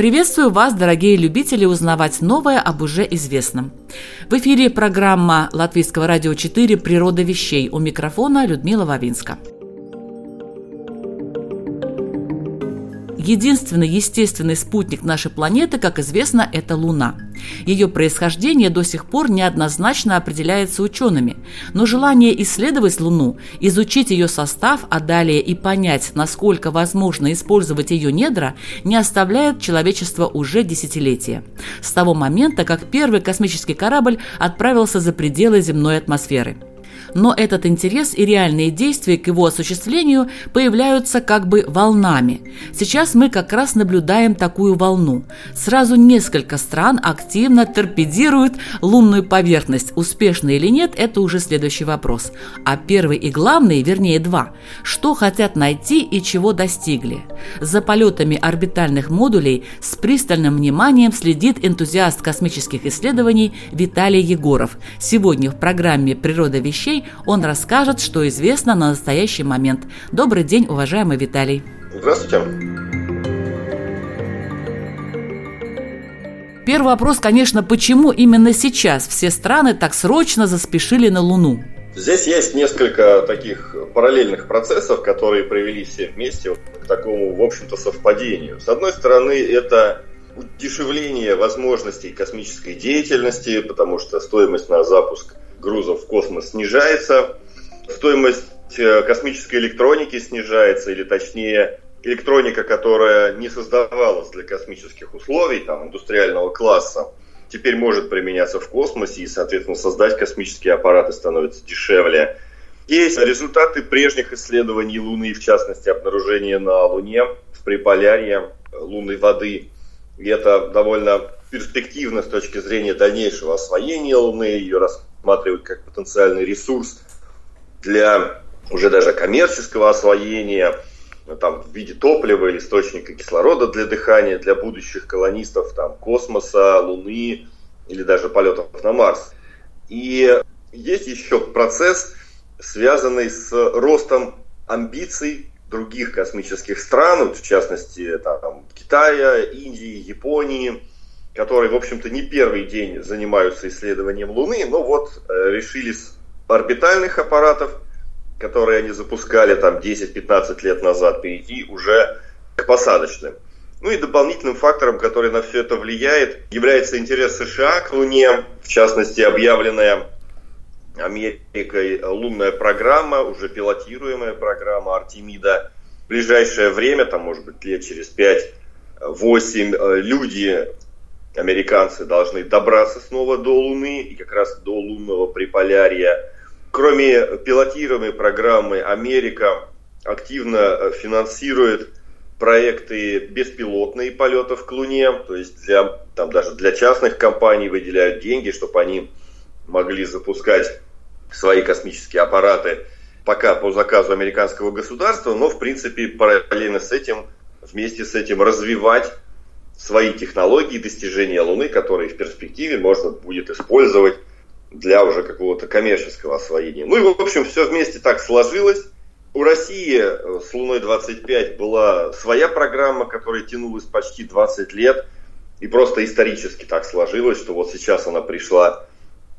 Приветствую вас, дорогие любители, узнавать новое об уже известном. В эфире программа Латвийского радио 4 «Природа вещей». У микрофона Людмила Вавинска. Единственный естественный спутник нашей планеты, как известно, это Луна. Ее происхождение до сих пор неоднозначно определяется учеными, но желание исследовать Луну, изучить ее состав, а далее и понять, насколько возможно использовать ее недра, не оставляет человечество уже десятилетия. С того момента, как первый космический корабль отправился за пределы земной атмосферы – но этот интерес и реальные действия к его осуществлению появляются как бы волнами. Сейчас мы как раз наблюдаем такую волну. Сразу несколько стран активно торпедируют лунную поверхность. Успешно или нет, это уже следующий вопрос. А первый и главный, вернее два, что хотят найти и чего достигли. За полетами орбитальных модулей с пристальным вниманием следит энтузиаст космических исследований Виталий Егоров. Сегодня в программе «Природа вещей» он расскажет, что известно на настоящий момент. Добрый день, уважаемый Виталий. Здравствуйте. Первый вопрос, конечно, почему именно сейчас все страны так срочно заспешили на Луну? Здесь есть несколько таких параллельных процессов, которые привели все вместе к такому, в общем-то, совпадению. С одной стороны, это удешевление возможностей космической деятельности, потому что стоимость на запуск грузов в космос снижается, стоимость э, космической электроники снижается, или точнее электроника, которая не создавалась для космических условий, там, индустриального класса, теперь может применяться в космосе, и, соответственно, создать космические аппараты становится дешевле. Есть результаты прежних исследований Луны, в частности, обнаружение на Луне в Приполярье лунной воды. И это довольно перспективно с точки зрения дальнейшего освоения Луны, ее рассматривают как потенциальный ресурс для уже даже коммерческого освоения, там, в виде топлива или источника кислорода для дыхания, для будущих колонистов там, космоса, Луны или даже полетов на Марс. И есть еще процесс, связанный с ростом амбиций других космических стран, в частности там, Китая, Индии, Японии, которые, в общем-то, не первый день занимаются исследованием Луны, но вот э, решили с орбитальных аппаратов, которые они запускали там 10-15 лет назад, перейти уже к посадочным. Ну и дополнительным фактором, который на все это влияет, является интерес США к Луне, в частности, объявленная Америкой лунная программа, уже пилотируемая программа Артемида. В ближайшее время, там может быть лет через 5-8, э, люди американцы должны добраться снова до Луны и как раз до лунного приполярья. Кроме пилотируемой программы, Америка активно э, финансирует проекты беспилотные полетов к Луне, то есть для, там даже для частных компаний выделяют деньги, чтобы они могли запускать свои космические аппараты пока по заказу американского государства, но в принципе параллельно с этим, вместе с этим развивать свои технологии достижения Луны, которые в перспективе можно будет использовать для уже какого-то коммерческого освоения. Ну и, в общем, все вместе так сложилось. У России э, с Луной-25 была своя программа, которая тянулась почти 20 лет. И просто исторически так сложилось, что вот сейчас она пришла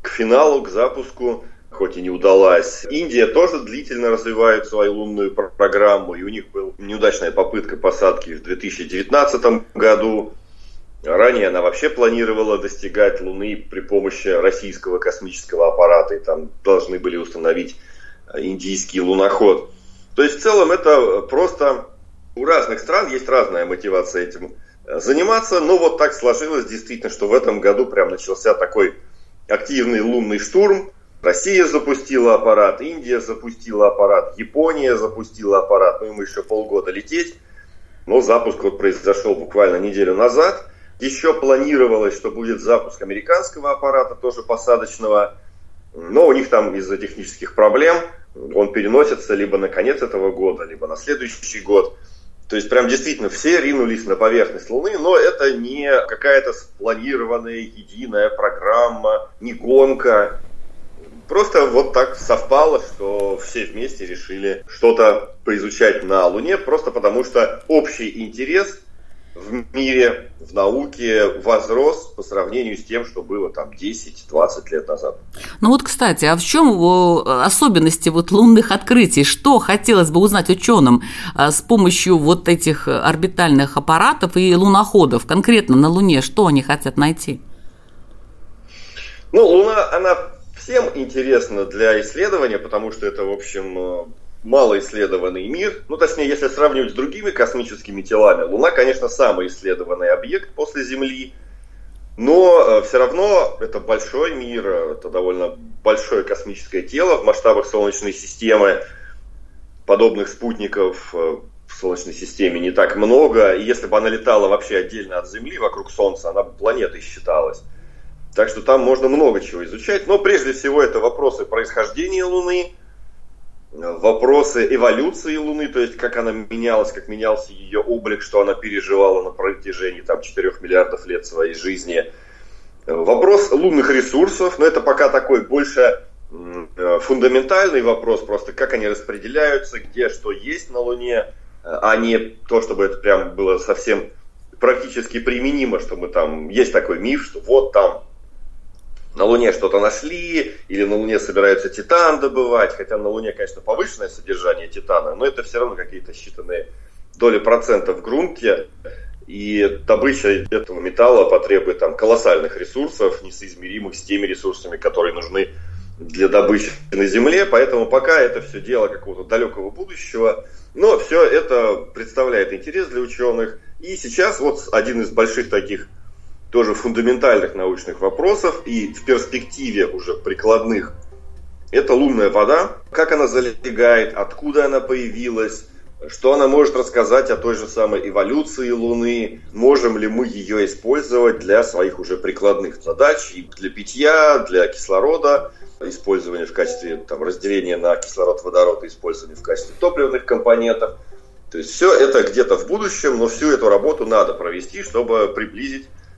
к финалу, к запуску, хоть и не удалась. Индия тоже длительно развивает свою лунную программу, и у них была неудачная попытка посадки в 2019 году. Ранее она вообще планировала достигать Луны при помощи российского космического аппарата, и там должны были установить индийский луноход. То есть в целом это просто у разных стран есть разная мотивация этим заниматься, но вот так сложилось действительно, что в этом году прям начался такой активный лунный штурм. Россия запустила аппарат, Индия запустила аппарат, Япония запустила аппарат, ну им еще полгода лететь. но запуск вот произошел буквально неделю назад. Еще планировалось, что будет запуск американского аппарата, тоже посадочного, но у них там из-за технических проблем он переносится либо на конец этого года, либо на следующий год. То есть прям действительно все ринулись на поверхность Луны, но это не какая-то спланированная единая программа, не гонка. Просто вот так совпало, что все вместе решили что-то поизучать на Луне, просто потому что общий интерес в мире, в науке возрос по сравнению с тем, что было там 10-20 лет назад. Ну вот, кстати, а в чем особенности вот лунных открытий? Что хотелось бы узнать ученым а, с помощью вот этих орбитальных аппаратов и луноходов? Конкретно на Луне что они хотят найти? Ну, Луна, она всем интересна для исследования, потому что это, в общем, малоисследованный мир. Ну, точнее, если сравнивать с другими космическими телами, Луна, конечно, самый исследованный объект после Земли. Но э, все равно это большой мир, это довольно большое космическое тело в масштабах Солнечной системы. Подобных спутников э, в Солнечной системе не так много. И если бы она летала вообще отдельно от Земли вокруг Солнца, она бы планетой считалась. Так что там можно много чего изучать. Но прежде всего это вопросы происхождения Луны, вопросы эволюции Луны, то есть как она менялась, как менялся ее облик, что она переживала на протяжении там, 4 миллиардов лет своей жизни. Вопрос лунных ресурсов, но это пока такой больше фундаментальный вопрос, просто как они распределяются, где что есть на Луне, а не то, чтобы это прям было совсем практически применимо, что мы там, есть такой миф, что вот там на Луне что-то нашли, или на Луне собираются титан добывать, хотя на Луне, конечно, повышенное содержание титана, но это все равно какие-то считанные доли процентов в грунте, и добыча этого металла потребует там колоссальных ресурсов, несоизмеримых с теми ресурсами, которые нужны для добычи на Земле, поэтому пока это все дело какого-то далекого будущего, но все это представляет интерес для ученых. И сейчас вот один из больших таких тоже фундаментальных научных вопросов и в перспективе уже прикладных. Это лунная вода, как она залегает, откуда она появилась, что она может рассказать о той же самой эволюции Луны, можем ли мы ее использовать для своих уже прикладных задач, для питья, для кислорода, использования в качестве там, разделения на кислород, водород и использования в качестве топливных компонентов. То есть все это где-то в будущем, но всю эту работу надо провести, чтобы приблизить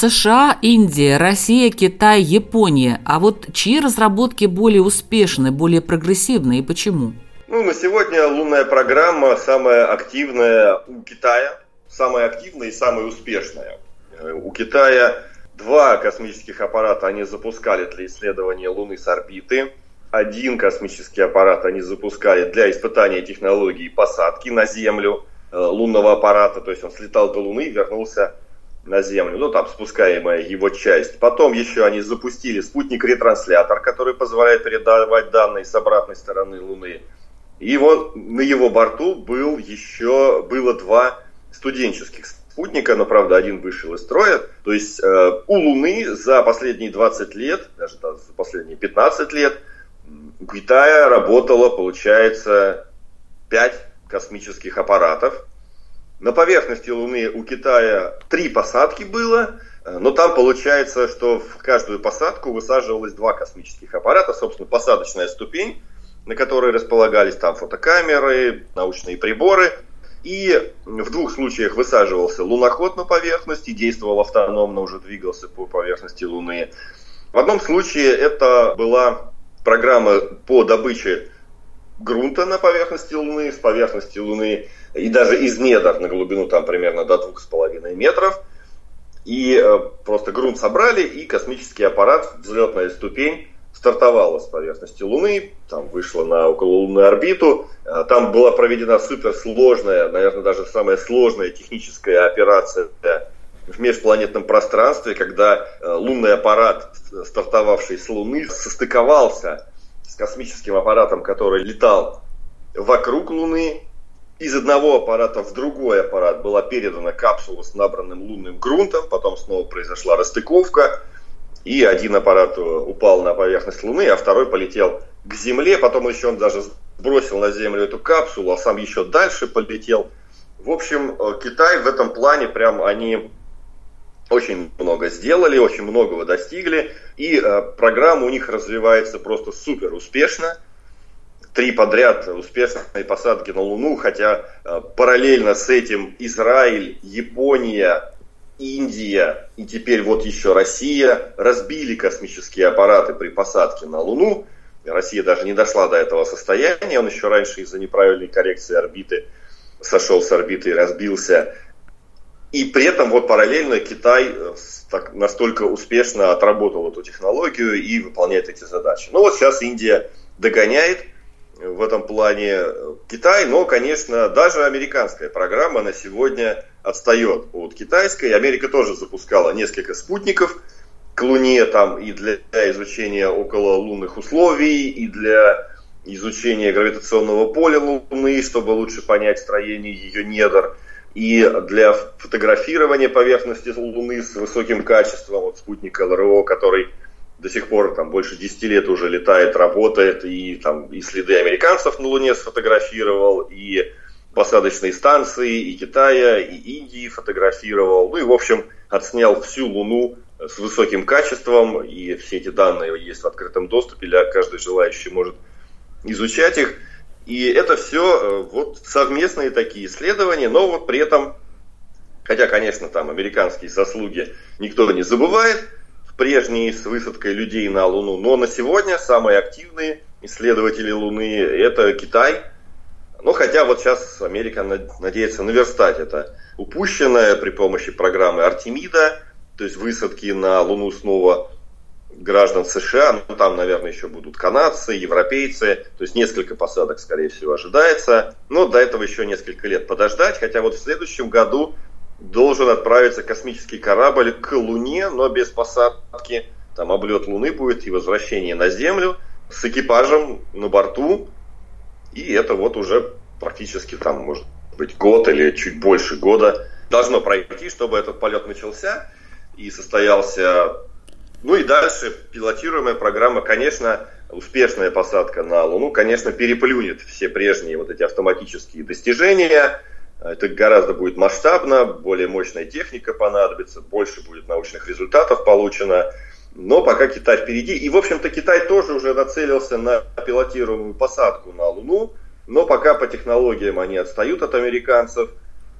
США, Индия, Россия, Китай, Япония. А вот чьи разработки более успешны, более прогрессивны и почему? Ну, на сегодня лунная программа самая активная у Китая, самая активная и самая успешная. Э, у Китая два космических аппарата они запускали для исследования Луны с орбиты. Один космический аппарат они запускали для испытания технологии посадки на Землю э, лунного аппарата. То есть он слетал до Луны и вернулся на Землю, ну там спускаемая его часть. Потом еще они запустили спутник-ретранслятор, который позволяет передавать данные с обратной стороны Луны. И вот на его борту был еще, было два студенческих спутника, но, правда, один вышел из строя. То есть э, у Луны за последние 20 лет, даже да, за последние 15 лет, у Китая работало, получается, 5 космических аппаратов, на поверхности Луны у Китая три посадки было, э, но там получается, что в каждую посадку высаживалось два космических аппарата, собственно, посадочная ступень, на которой располагались там фотокамеры, научные приборы. И в двух случаях высаживался луноход на поверхность и действовал автономно, уже двигался по поверхности Луны. В одном случае это была программа по добыче грунта на поверхности Луны, с поверхности Луны и даже из недр на глубину там примерно до двух с половиной метров. И э, просто грунт собрали, и космический аппарат, взлетная ступень, стартовала с поверхности Луны, там вышла на окололунную орбиту. Э, там была проведена суперсложная, наверное, даже самая сложная техническая операция в межпланетном пространстве, когда э, лунный аппарат, стартовавший с Луны, состыковался с космическим аппаратом, который летал вокруг Луны. Из одного аппарата в другой аппарат была передана капсула с набранным лунным грунтом, потом снова произошла расстыковка, и один аппарат э, упал на поверхность Луны, а второй полетел к Земле, потом еще он даже бросил на Землю эту капсулу, а сам еще дальше полетел. В общем, э, Китай в этом плане прям они очень много сделали, очень многого достигли, и э, программа у них развивается просто супер успешно. Три подряд успешные посадки на Луну, хотя э, параллельно с этим Израиль, Япония, Индия и теперь вот еще Россия разбили космические аппараты при посадке на Луну. Россия даже не дошла до этого состояния, он еще раньше из-за неправильной коррекции орбиты сошел с орбиты и разбился. И при этом вот параллельно Китай э, так, настолько успешно отработал эту технологию и выполняет эти задачи. Ну вот сейчас Индия догоняет в этом плане э, Китай, но, конечно, даже американская программа на сегодня отстает от китайской. Америка тоже запускала несколько спутников к Луне там и для изучения около лунных условий, и для изучения гравитационного поля Луны, чтобы лучше понять строение ее недр – и для фотографирования поверхности Луны с высоким качеством, вот спутник ЛРО, который до сих пор там больше 10 лет уже летает, работает, и там и следы американцев на Луне сфотографировал, и посадочные станции, и Китая, и Индии фотографировал. Ну и, в общем, отснял всю Луну с высоким качеством, и все эти данные есть в открытом доступе, для каждый желающий может изучать их. И это все э, вот совместные такие исследования, но вот при этом, хотя, конечно, там американские заслуги никто не забывает, прежние с высадкой людей на Луну, но на сегодня самые активные исследователи Луны это Китай. Ну, хотя вот сейчас Америка надеется наверстать это упущенное при помощи программы Артемида, то есть высадки на Луну снова граждан США, ну там, наверное, еще будут канадцы, европейцы, то есть несколько посадок, скорее всего, ожидается. Но до этого еще несколько лет подождать, хотя вот в следующем году должен отправиться космический корабль к Луне, но без посадки. Там облет Луны будет и возвращение на Землю с экипажем на борту. И это вот уже практически там, может быть, год или чуть больше года должно пройти, чтобы этот полет начался и состоялся ну и дальше пилотируемая программа, конечно, успешная посадка на Луну, конечно, переплюнет все прежние вот эти автоматические достижения. Это гораздо будет масштабно, более мощная техника понадобится, больше будет научных результатов получено. Но пока Китай впереди. И, в общем-то, Китай тоже уже нацелился на пилотируемую посадку на Луну. Но пока по технологиям они отстают от американцев.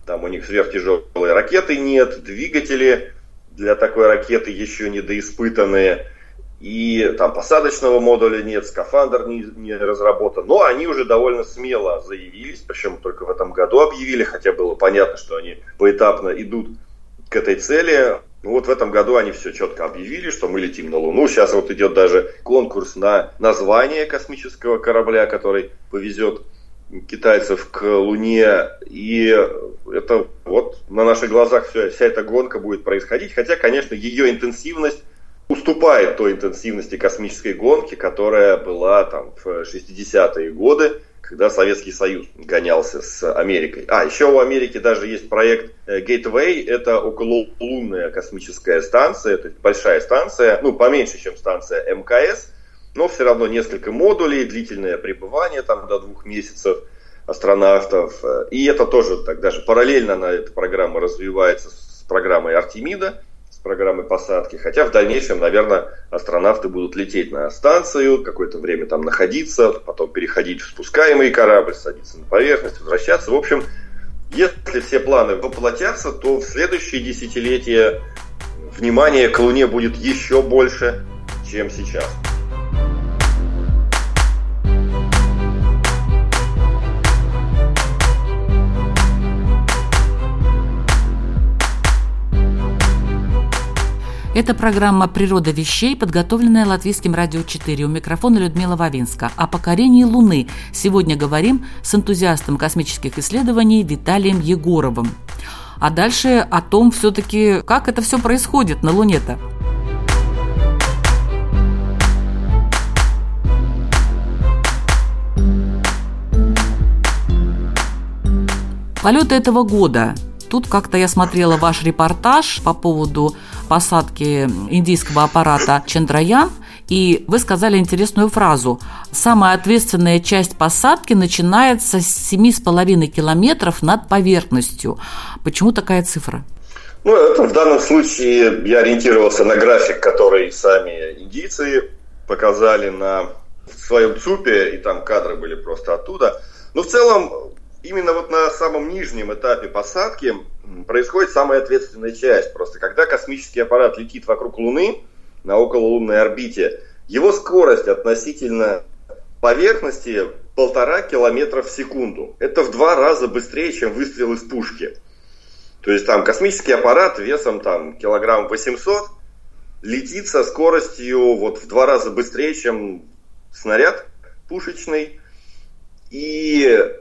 Там у них сверхтяжелые ракеты нет, двигатели для такой ракеты еще недоиспытанные, и там посадочного модуля нет, скафандр не, не разработан, но они уже довольно смело заявились, причем только в этом году объявили, хотя было понятно, что они поэтапно идут к этой цели. Ну вот в этом году они все четко объявили, что мы летим на Луну. Сейчас вот идет даже конкурс на название космического корабля, который повезет китайцев к Луне, и это вот на наших глазах вся, вся эта гонка будет происходить, хотя, конечно, ее интенсивность уступает той интенсивности космической гонки, которая была там в 60-е годы, когда Советский Союз гонялся с Америкой. А, еще у Америки даже есть проект э, Gateway, это окололунная космическая станция, то есть большая станция, ну, поменьше, чем станция МКС, но все равно несколько модулей, длительное пребывание там до двух месяцев астронавтов. И это тоже так даже параллельно на эта программа развивается с программой Артемида, с программой посадки. Хотя в дальнейшем, наверное, астронавты будут лететь на станцию, какое-то время там находиться, потом переходить в спускаемый корабль, садиться на поверхность, возвращаться. В общем, если все планы воплотятся, то в следующие десятилетия внимание к Луне будет еще больше, чем сейчас. Это программа «Природа вещей», подготовленная Латвийским радио 4. У микрофона Людмила Вавинска. О покорении Луны сегодня говорим с энтузиастом космических исследований Виталием Егоровым. А дальше о том все-таки, как это все происходит на Луне-то. Полеты этого года. Тут как-то я смотрела ваш репортаж по поводу посадки индийского аппарата Чандраян, и вы сказали интересную фразу. Самая ответственная часть посадки начинается с 7,5 километров над поверхностью. Почему такая цифра? Ну, это в данном случае я ориентировался на график, который сами индийцы показали на своем ЦУПе, и там кадры были просто оттуда. Но в целом именно вот на самом нижнем этапе посадки происходит самая ответственная часть. Просто когда космический аппарат летит вокруг Луны на окололунной орбите, его скорость относительно поверхности полтора километра в секунду. Это в два раза быстрее, чем выстрел из пушки. То есть там космический аппарат весом там килограмм 800 летит со скоростью вот в два раза быстрее, чем снаряд пушечный. И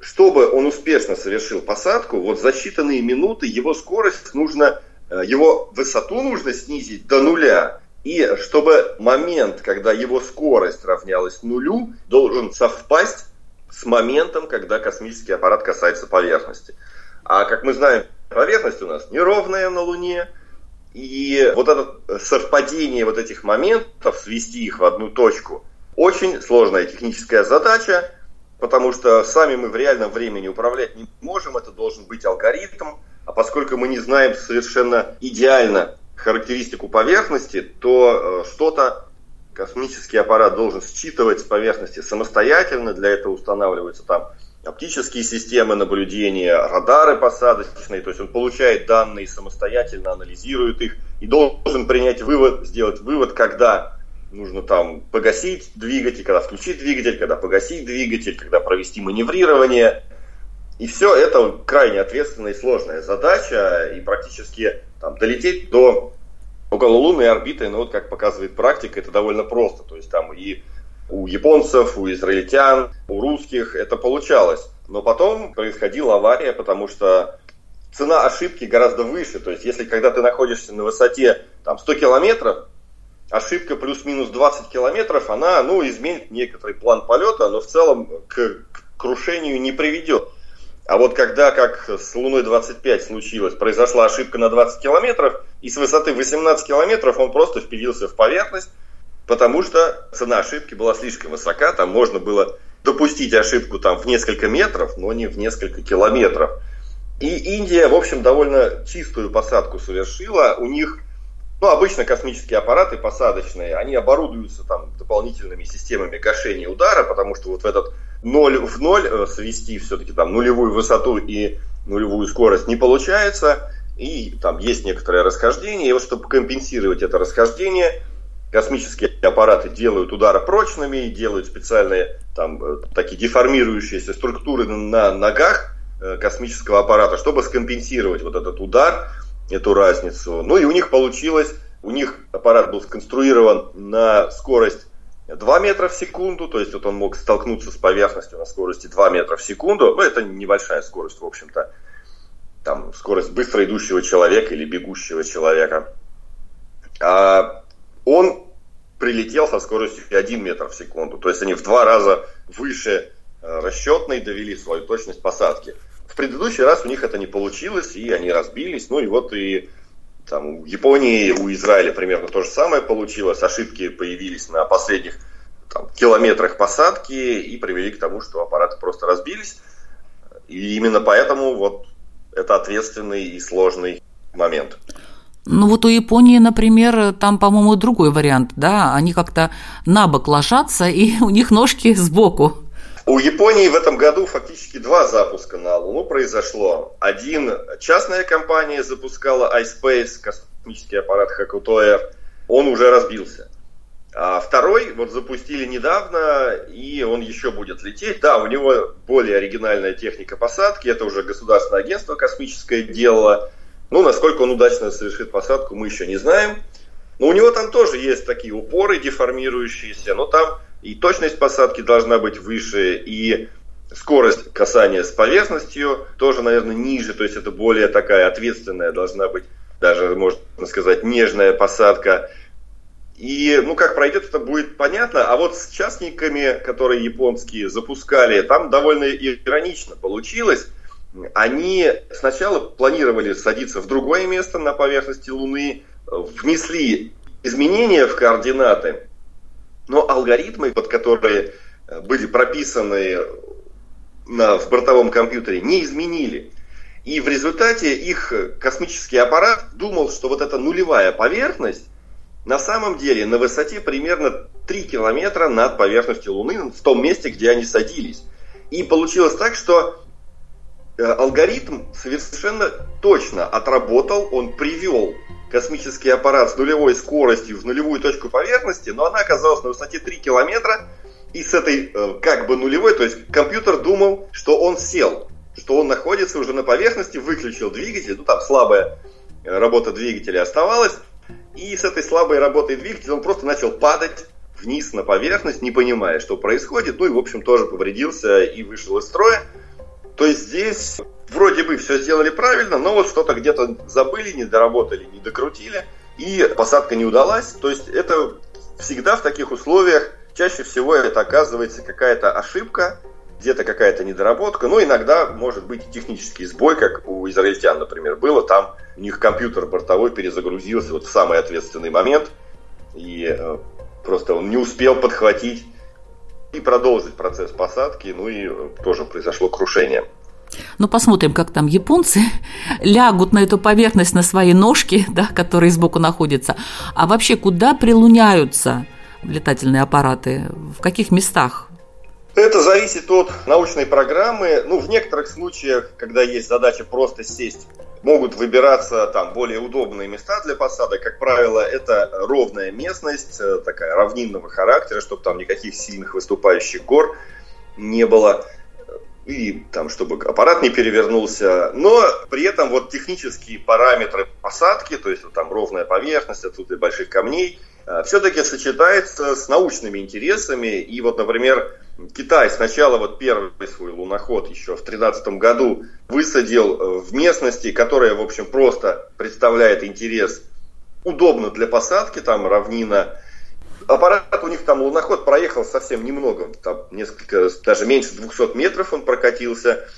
чтобы он успешно совершил посадку, вот за считанные минуты его скорость нужно, э, его высоту нужно снизить до нуля. И чтобы момент, когда его скорость равнялась нулю, должен совпасть с моментом, когда космический аппарат касается поверхности. А как мы знаем, поверхность у нас неровная на Луне, и вот это совпадение вот этих моментов, свести их в одну точку, очень сложная техническая задача, потому что сами мы в реальном времени управлять не можем, это должен быть алгоритм, а поскольку мы не знаем совершенно идеально характеристику поверхности, то э, что-то космический аппарат должен считывать с поверхности самостоятельно, для этого устанавливаются там оптические системы наблюдения, радары посадочные, то есть он получает данные самостоятельно, анализирует их и должен принять вывод, сделать вывод, когда нужно там погасить двигатель, когда включить двигатель, когда погасить двигатель, когда провести маневрирование. И все это крайне ответственная и сложная задача, и практически там, долететь до окололунной орбиты, ну вот как показывает практика, это довольно просто. То есть там и у японцев, у израильтян, у русских это получалось. Но потом происходила авария, потому что цена ошибки гораздо выше. То есть если когда ты находишься на высоте там, 100 километров, ошибка плюс-минус 20 километров, она ну, изменит некоторый план полета, но в целом к, к крушению не приведет. А вот когда, как с Луной 25 случилось, произошла ошибка на 20 километров, и с высоты 18 километров он просто впилился в поверхность, потому что цена ошибки была слишком высока, там можно было допустить ошибку там в несколько метров, но не в несколько километров. И Индия, в общем, довольно чистую посадку совершила. У них ну, обычно космические аппараты посадочные, они оборудуются там дополнительными системами гашения удара, потому что вот в этот ноль в ноль э, свести все-таки там нулевую высоту и нулевую скорость не получается, и там есть некоторое расхождение, и вот чтобы компенсировать это расхождение, космические аппараты делают удары прочными, делают специальные там э, такие деформирующиеся структуры на ногах э, космического аппарата, чтобы скомпенсировать вот этот удар, эту разницу. Ну и у них получилось, у них аппарат был сконструирован на скорость 2 метра в секунду, то есть вот он мог столкнуться с поверхностью на скорости 2 метра в секунду. Ну, это небольшая скорость, в общем-то. Там скорость быстро идущего человека или бегущего человека. А он прилетел со скоростью 1 метр в секунду. То есть они в два раза выше э, расчетной довели свою точность посадки. В предыдущий раз у них это не получилось, и они разбились. Ну и вот и там, у Японии, у Израиля примерно то же самое получилось. Ошибки появились на последних там, километрах посадки и привели к тому, что аппараты просто разбились. И именно поэтому вот это ответственный и сложный момент. Ну вот у Японии, например, там, по-моему, другой вариант, да, они как-то на бок ложатся, и у них ножки сбоку. У Японии в этом году фактически два запуска на Луну произошло. Один частная компания запускала iSpace, космический аппарат Air, он уже разбился. А второй вот запустили недавно, и он еще будет лететь. Да, у него более оригинальная техника посадки, это уже государственное агентство космическое дело. Ну, насколько он удачно совершит посадку, мы еще не знаем. Но у него там тоже есть такие упоры деформирующиеся, но там и точность посадки должна быть выше, и Скорость касания с поверхностью тоже, наверное, ниже, то есть это более такая ответственная должна быть, даже, можно сказать, нежная посадка. И, ну, как пройдет, это будет понятно. А вот с частниками, которые японские запускали, там довольно иронично получилось. Они сначала планировали садиться в другое место на поверхности Луны, внесли изменения в координаты, но алгоритмы, под которые были прописаны на, в бортовом компьютере, не изменили. И в результате их космический аппарат думал, что вот эта нулевая поверхность на самом деле на высоте примерно 3 километра над поверхностью Луны, в том месте, где они садились. И получилось так, что э, алгоритм совершенно точно отработал, он привел космический аппарат с нулевой скоростью в нулевую точку поверхности, но она оказалась на высоте 3 километра, и с этой э, как бы нулевой, то есть компьютер думал, что он сел, что он находится уже на поверхности, выключил двигатель, ну там слабая э, работа двигателя оставалась, и с этой слабой работой двигателя он просто начал падать вниз на поверхность, не понимая, что происходит, ну и в общем тоже повредился и вышел из строя. То есть здесь вроде бы все сделали правильно, но вот что-то где-то забыли, не доработали, не докрутили, и посадка не удалась. То есть это всегда в таких условиях Чаще всего это оказывается какая-то ошибка, где-то какая-то недоработка, но иногда может быть технический сбой, как у израильтян, например, было. Там у них компьютер бортовой перезагрузился вот в самый ответственный момент, и э, просто он не успел подхватить и продолжить процесс посадки, ну и э, тоже произошло крушение. Ну, посмотрим, как там японцы лягут на эту поверхность на свои ножки, да, которые сбоку находятся. А вообще, куда прилуняются – летательные аппараты? В каких местах? Это зависит от научной программы. Ну, в некоторых случаях, когда есть задача просто сесть, могут выбираться там более удобные места для посадок. Как правило, это ровная местность, э, такая равнинного характера, чтобы там никаких сильных выступающих гор не было и там, чтобы аппарат не перевернулся, но при этом вот технические параметры посадки, то есть вот там ровная поверхность, отсутствие больших камней, Э, все-таки сочетается с научными интересами. И вот, например, Китай сначала вот первый свой луноход еще в 2013 году высадил э, в местности, которая, в общем, просто представляет интерес, удобно для посадки, там равнина. Аппарат у них там луноход проехал совсем немного, там несколько, даже меньше 200 метров он прокатился.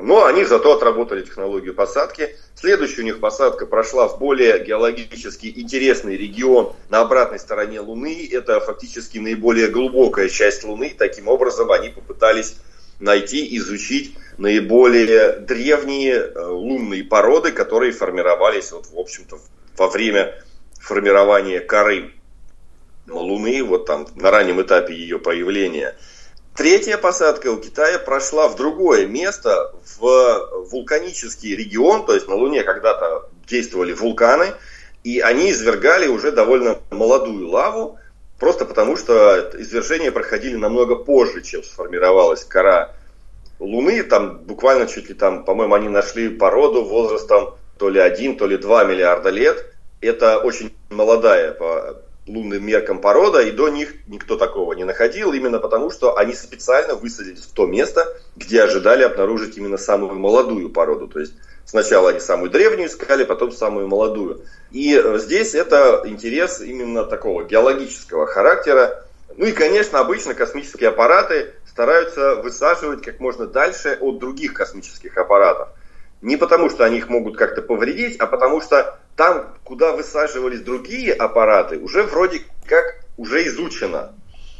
Но они зато отработали технологию посадки. Следующая у них посадка прошла в более геологически интересный регион на обратной стороне Луны. Это фактически наиболее глубокая часть Луны. Таким образом, они попытались найти, изучить наиболее древние э, лунные породы, которые формировались, вот, в общем-то, во время формирования коры Луны, вот там на раннем этапе ее появления – Третья посадка у Китая прошла в другое место, в вулканический регион, то есть на Луне когда-то действовали вулканы, и они извергали уже довольно молодую лаву, просто потому что извержения проходили намного позже, чем сформировалась кора Луны. Там буквально чуть ли там, по-моему, они нашли породу возрастом то ли 1, то ли 2 миллиарда лет. Это очень молодая лунным меркам порода, и до них никто такого не находил, именно потому что они специально высадились в то место, где ожидали обнаружить именно самую молодую породу. То есть сначала они самую древнюю искали, потом самую молодую. И э, здесь это интерес именно такого геологического характера. Ну и, конечно, обычно космические аппараты стараются высаживать как можно дальше от других космических аппаратов. Не потому, что они их могут как-то повредить, а потому что там, куда высаживались другие аппараты, уже вроде как уже изучено.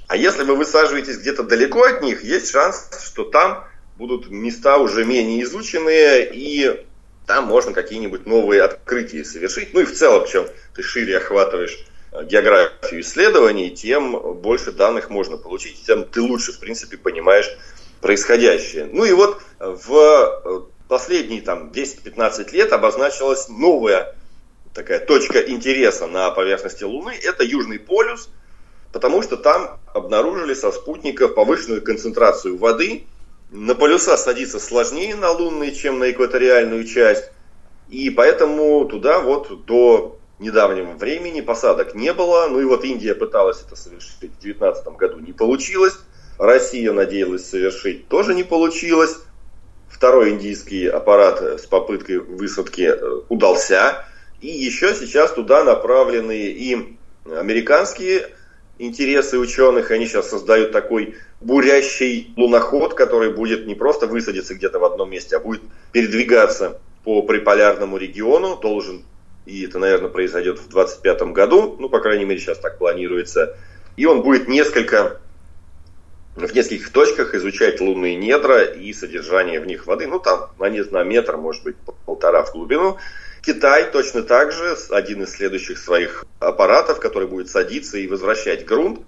А если вы высаживаетесь где-то далеко от них, есть шанс, что там будут места уже менее изученные, и там можно какие-нибудь новые открытия совершить. Ну и в целом, чем ты шире охватываешь э, географию исследований, тем больше данных можно получить, тем ты лучше, в принципе, понимаешь происходящее. Ну и вот в э, последние там 10-15 лет обозначилась новая такая точка интереса на поверхности Луны, это Южный полюс, потому что там обнаружили со спутников повышенную концентрацию воды. На полюса садиться сложнее на лунные, чем на экваториальную часть. И поэтому туда вот до недавнего времени посадок не было. Ну и вот Индия пыталась это совершить в 2019 году, не получилось. Россия надеялась совершить, тоже не получилось. Второй индийский аппарат с попыткой высадки э, удался. И еще сейчас туда направлены и американские интересы ученых. Они сейчас создают такой бурящий луноход, который будет не просто высадиться где-то в одном месте, а будет передвигаться по приполярному региону. Должен, и это, наверное, произойдет в 2025 году, ну, по крайней мере, сейчас так планируется. И он будет несколько в нескольких точках изучать лунные недра и содержание в них воды. Ну, там на, на метр, может быть, полтора в глубину. Китай точно так же, один из следующих своих аппаратов, который будет садиться и возвращать грунт,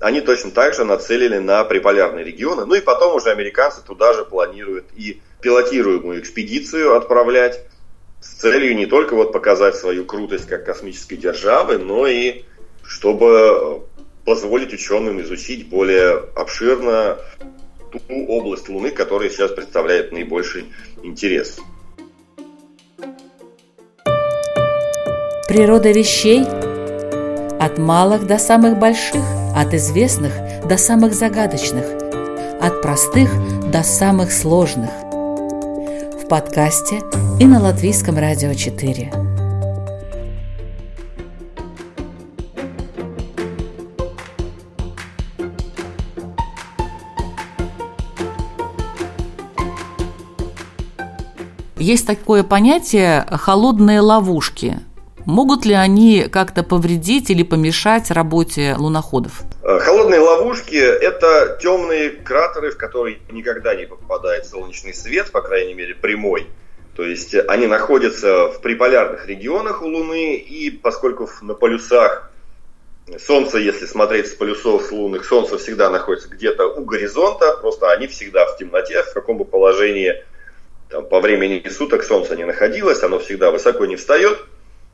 они точно так же нацелили на приполярные регионы. Ну и потом уже американцы туда же планируют и пилотируемую экспедицию отправлять с целью не только вот показать свою крутость как космической державы, но и чтобы позволить ученым изучить более обширно ту область Луны, которая сейчас представляет наибольший интерес. Природа вещей от малых до самых больших, от известных до самых загадочных, от простых до самых сложных. В подкасте и на Латвийском радио 4. Есть такое понятие «холодные ловушки». Могут ли они как-то повредить или помешать работе луноходов? Э, холодные ловушки – это темные кратеры, в которые никогда не попадает солнечный свет, по крайней мере прямой. То есть они находятся в приполярных регионах у Луны, и поскольку на полюсах Солнце, если смотреть с полюсов с лунных, Солнце всегда находится где-то у горизонта, просто они всегда в темноте, в каком бы положении там, по времени суток солнце не находилось, оно всегда высоко не встает.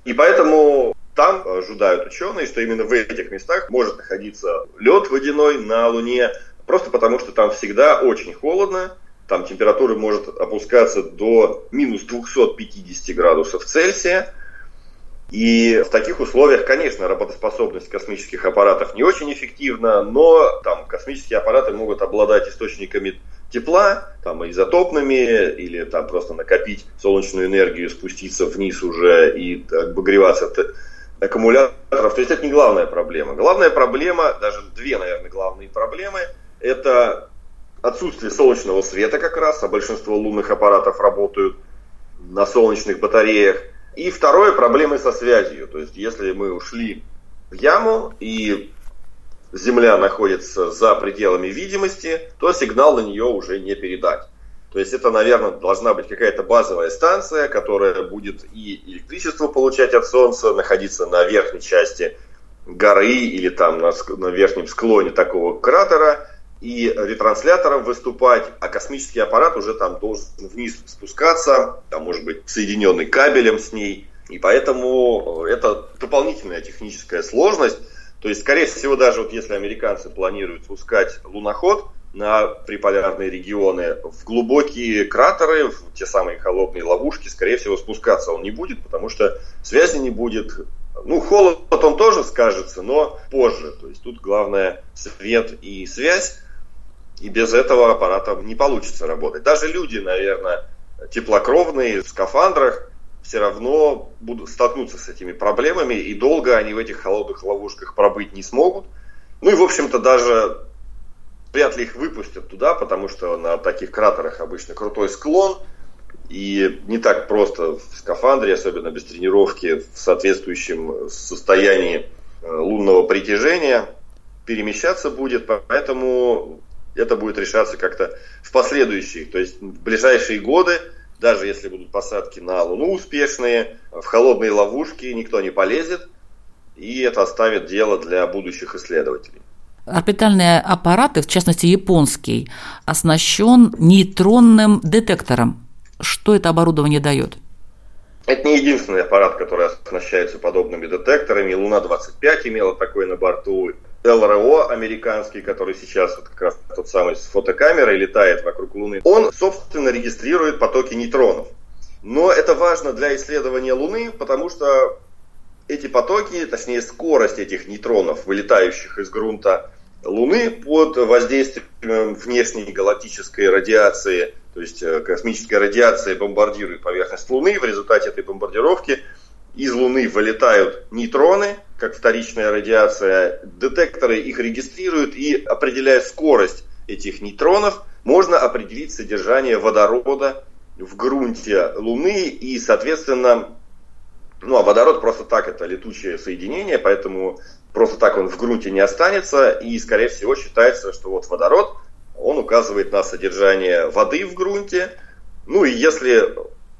И поэтому там ожидают ученые, что именно в этих местах может находиться лед водяной на Луне, просто потому что там всегда очень холодно, там температура может опускаться до минус 250 градусов Цельсия, и в таких условиях, конечно, работоспособность космических аппаратов не очень эффективна, но там космические аппараты могут обладать источниками тепла, там изотопными, или там просто накопить солнечную энергию, спуститься вниз уже и обогреваться от аккумуляторов. То есть это не главная проблема. Главная проблема, даже две, наверное, главные проблемы, это отсутствие солнечного света как раз, а большинство лунных аппаратов работают на солнечных батареях – и второе, проблемы со связью. То есть, если мы ушли в яму и Земля находится за пределами видимости, то сигнал на нее уже не передать. То есть это, наверное, должна быть какая-то базовая станция, которая будет и электричество получать от Солнца, находиться на верхней части горы или там на, на верхнем склоне такого кратера, и ретранслятором выступать, а космический аппарат уже там должен вниз спускаться, там может быть соединенный кабелем с ней, и поэтому э, это дополнительная техническая сложность. То есть, скорее всего, даже вот если американцы планируют спускать луноход на приполярные регионы в глубокие кратеры, в те самые холодные ловушки, скорее всего, спускаться он не будет, потому что связи не будет. Ну, холод он тоже скажется, но позже. То есть тут главное свет и связь. И без этого аппарата не получится работать. Даже люди, наверное, теплокровные, в скафандрах, все равно будут столкнуться с этими проблемами, и долго они в этих холодных ловушках пробыть не смогут. Ну и, в общем-то, даже вряд ли их выпустят туда, потому что на таких кратерах обычно крутой склон, и не так просто в скафандре, особенно без тренировки, в соответствующем состоянии э, лунного притяжения перемещаться будет, поэтому это будет решаться как-то в последующие, то есть в ближайшие годы, даже если будут посадки на Луну успешные, в холодные ловушки никто не полезет, и это оставит дело для будущих исследователей. Орбитальные аппараты, в частности японский, оснащен нейтронным детектором. Что это оборудование дает? Это не единственный аппарат, который оснащается подобными детекторами. Луна-25 имела такой на борту. ЛРО американский, который сейчас вот как раз тот самый с фотокамерой летает вокруг Луны, он, собственно, регистрирует потоки нейтронов. Но это важно для исследования Луны, потому что эти потоки, точнее скорость этих нейтронов, вылетающих из грунта, Луны под воздействием внешней галактической радиации, то есть э, космическая радиация бомбардирует поверхность Луны. В результате этой бомбардировки из Луны вылетают нейтроны, как вторичная радиация. Детекторы их регистрируют и определяя скорость этих нейтронов, можно определить содержание водорода в грунте Луны и, соответственно, ну а водород просто так это летучее соединение, поэтому просто так он в грунте не останется, и, скорее всего, считается, что вот водород, он указывает на содержание воды в грунте, ну и если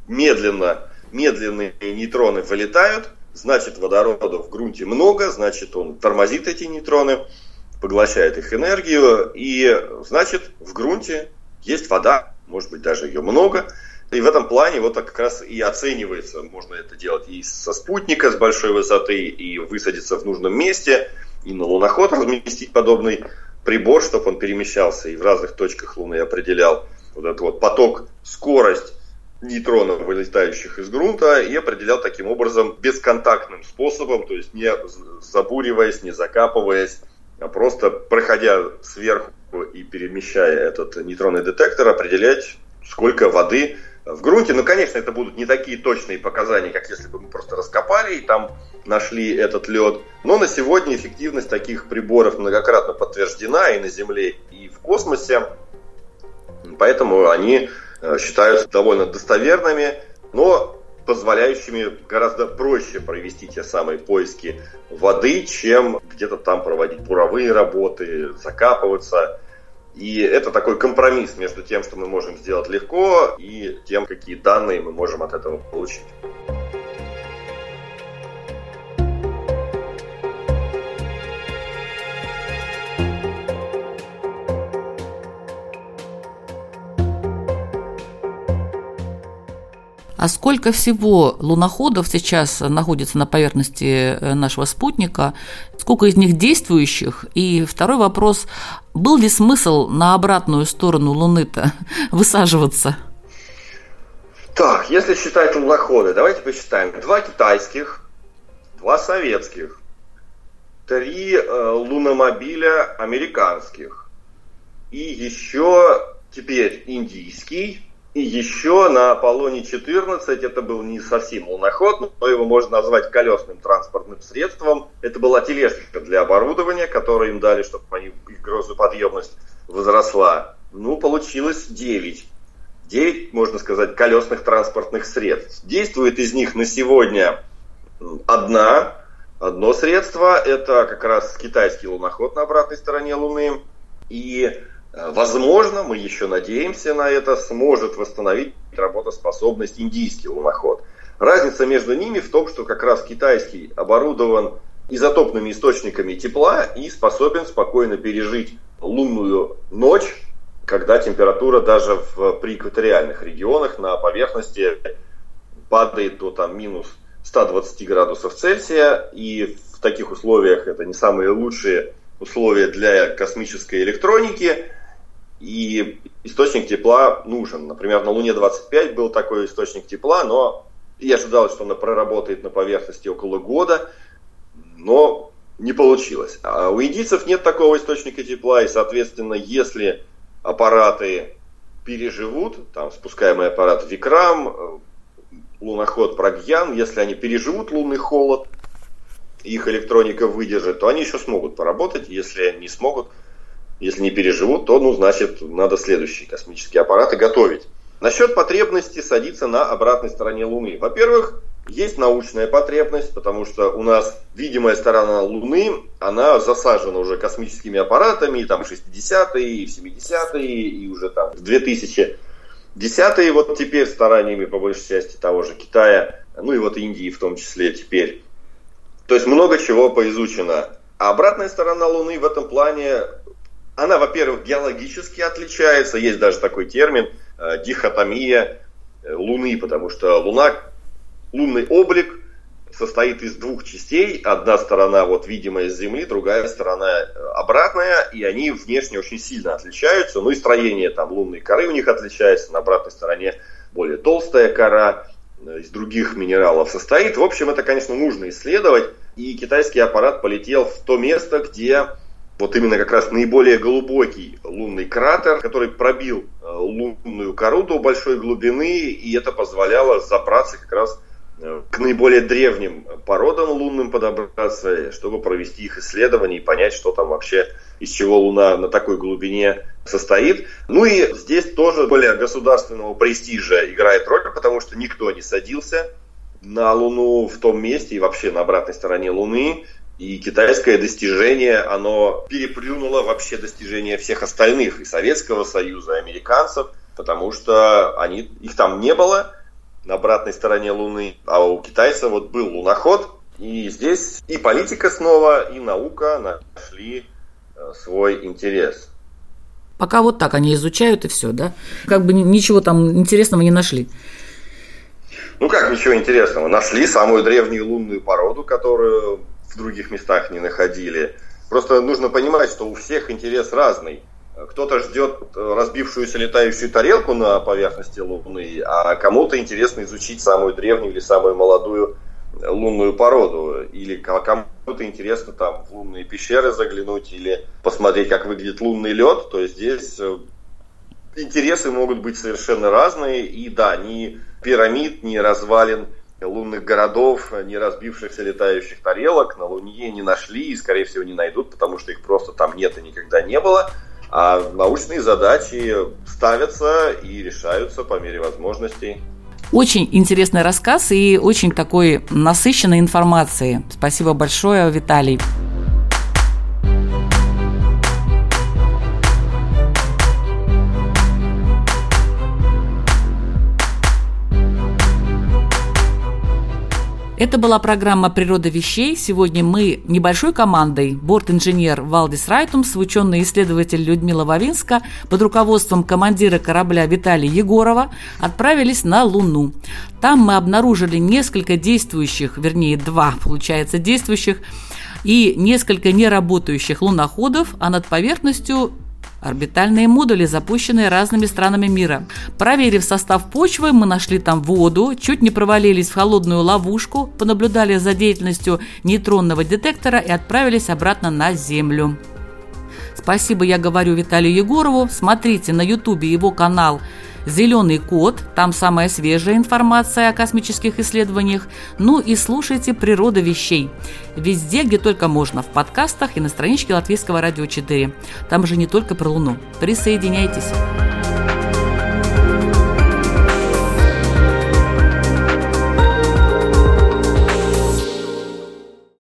медленно, медленные нейтроны вылетают, значит водорода в грунте много, значит он тормозит эти нейтроны, поглощает их энергию, и значит в грунте есть вода, может быть даже ее много, и в этом плане вот так как раз и оценивается, можно это делать и со спутника с большой высоты, и высадиться в нужном месте, и на луноход разместить подобный прибор, чтобы он перемещался и в разных точках Луны определял вот этот вот поток, скорость нейтронов, вылетающих из грунта, и определял таким образом бесконтактным способом, то есть не забуриваясь, не закапываясь, а просто проходя сверху и перемещая этот нейтронный детектор, определять, сколько воды в грунте, ну, конечно, это будут не такие точные показания, как если бы мы просто раскопали и там нашли этот лед. Но на сегодня эффективность таких приборов многократно подтверждена и на Земле, и в космосе. Поэтому они считаются довольно достоверными, но позволяющими гораздо проще провести те самые поиски воды, чем где-то там проводить буровые работы, закапываться. И это такой компромисс между тем, что мы можем сделать легко, и тем, какие данные мы можем от этого получить. А сколько всего луноходов сейчас находится на поверхности э, нашего спутника? Сколько из них действующих? И второй вопрос, был ли смысл на обратную сторону Луны-то высаживаться? Так, если считать луноходы, давайте посчитаем. Два китайских, два советских, три э, луномобиля американских и еще теперь индийский, и еще на Аполлоне-14 это был не совсем луноход, но его можно назвать колесным транспортным средством. Это была тележка для оборудования, которую им дали, чтобы они, их грузоподъемность возросла. Ну, получилось 9. 9, можно сказать, колесных транспортных средств. Действует из них на сегодня одна, одно средство. Это как раз китайский луноход на обратной стороне Луны. И возможно, мы еще надеемся на это, сможет восстановить работоспособность индийский луноход. Разница между ними в том, что как раз китайский оборудован изотопными источниками тепла и способен спокойно пережить лунную ночь, когда температура даже в приэкваториальных регионах на поверхности падает до там, минус 120 градусов Цельсия. И в таких условиях это не самые лучшие условия для космической электроники. И источник тепла нужен. Например, на Луне-25 был такой источник тепла, но я ожидал, что он проработает на поверхности около года, но не получилось. А у индийцев нет такого источника тепла, и, соответственно, если аппараты переживут, там спускаемый аппарат Викрам, луноход Прагьян, если они переживут лунный холод, их электроника выдержит, то они еще смогут поработать. Если не смогут, если не переживут, то, ну, значит, надо следующие космические аппараты готовить. Насчет потребности садиться на обратной стороне Луны. Во-первых, есть научная потребность, потому что у нас видимая сторона Луны, она засажена уже космическими аппаратами, там 60-е, и 70-е, и уже там в 2010-е, вот теперь стараниями, по большей части, того же Китая, ну и вот Индии в том числе теперь. То есть много чего поизучено. А обратная сторона Луны в этом плане она, во-первых, геологически отличается, есть даже такой термин э, дихотомия э, Луны, потому что Луна, лунный облик состоит из двух частей. Одна сторона вот видимая с Земли, другая сторона э, обратная, и они внешне очень сильно отличаются. Ну и строение там лунной коры у них отличается, на обратной стороне более толстая кора из других минералов состоит. В общем, это, конечно, нужно исследовать. И китайский аппарат полетел в то место, где вот именно как раз наиболее глубокий лунный кратер, который пробил э, лунную кору до большой глубины, и это позволяло забраться как раз э, к наиболее древним породам лунным подобраться, чтобы провести их исследования и понять, что там вообще, из чего Луна на такой глубине состоит. Ну и здесь тоже более государственного престижа играет роль, потому что никто не садился на Луну в том месте и вообще на обратной стороне Луны. И китайское достижение, оно переплюнуло вообще достижения всех остальных, и Советского Союза, и американцев, потому что они, их там не было на обратной стороне Луны, а у китайцев вот был луноход, и здесь и политика снова, и наука нашли э, свой интерес. Пока вот так они изучают и все, да? Как бы ничего там интересного не нашли. Ну как ничего интересного? Нашли самую древнюю лунную породу, которую в других местах не находили. Просто нужно понимать, что у всех интерес разный. Кто-то ждет разбившуюся летающую тарелку на поверхности Луны, а кому-то интересно изучить самую древнюю или самую молодую лунную породу. Или кому-то интересно там в лунные пещеры заглянуть или посмотреть, как выглядит лунный лед. То есть здесь э, интересы могут быть совершенно разные. И да, ни пирамид, ни развалин лунных городов, не разбившихся летающих тарелок на Луне не нашли и, скорее всего, не найдут, потому что их просто там нет и никогда не было. А научные задачи ставятся и решаются по мере возможностей. Очень интересный рассказ и очень такой насыщенной информацией. Спасибо большое, Виталий. Это была программа «Природа вещей». Сегодня мы небольшой командой, борт-инженер Валдис Райтумс, ученый-исследователь Людмила Вавинска под руководством командира корабля Виталия Егорова отправились на Луну. Там мы обнаружили несколько действующих, вернее два, получается, действующих и несколько неработающих луноходов, а над поверхностью Орбитальные модули, запущенные разными странами мира. Проверив состав почвы, мы нашли там воду, чуть не провалились в холодную ловушку, понаблюдали за деятельностью нейтронного детектора и отправились обратно на Землю. Спасибо, я говорю Виталию Егорову. Смотрите на ютубе его канал «Зеленый код», там самая свежая информация о космических исследованиях. Ну и слушайте «Природа вещей». Везде, где только можно, в подкастах и на страничке Латвийского радио 4. Там же не только про Луну. Присоединяйтесь.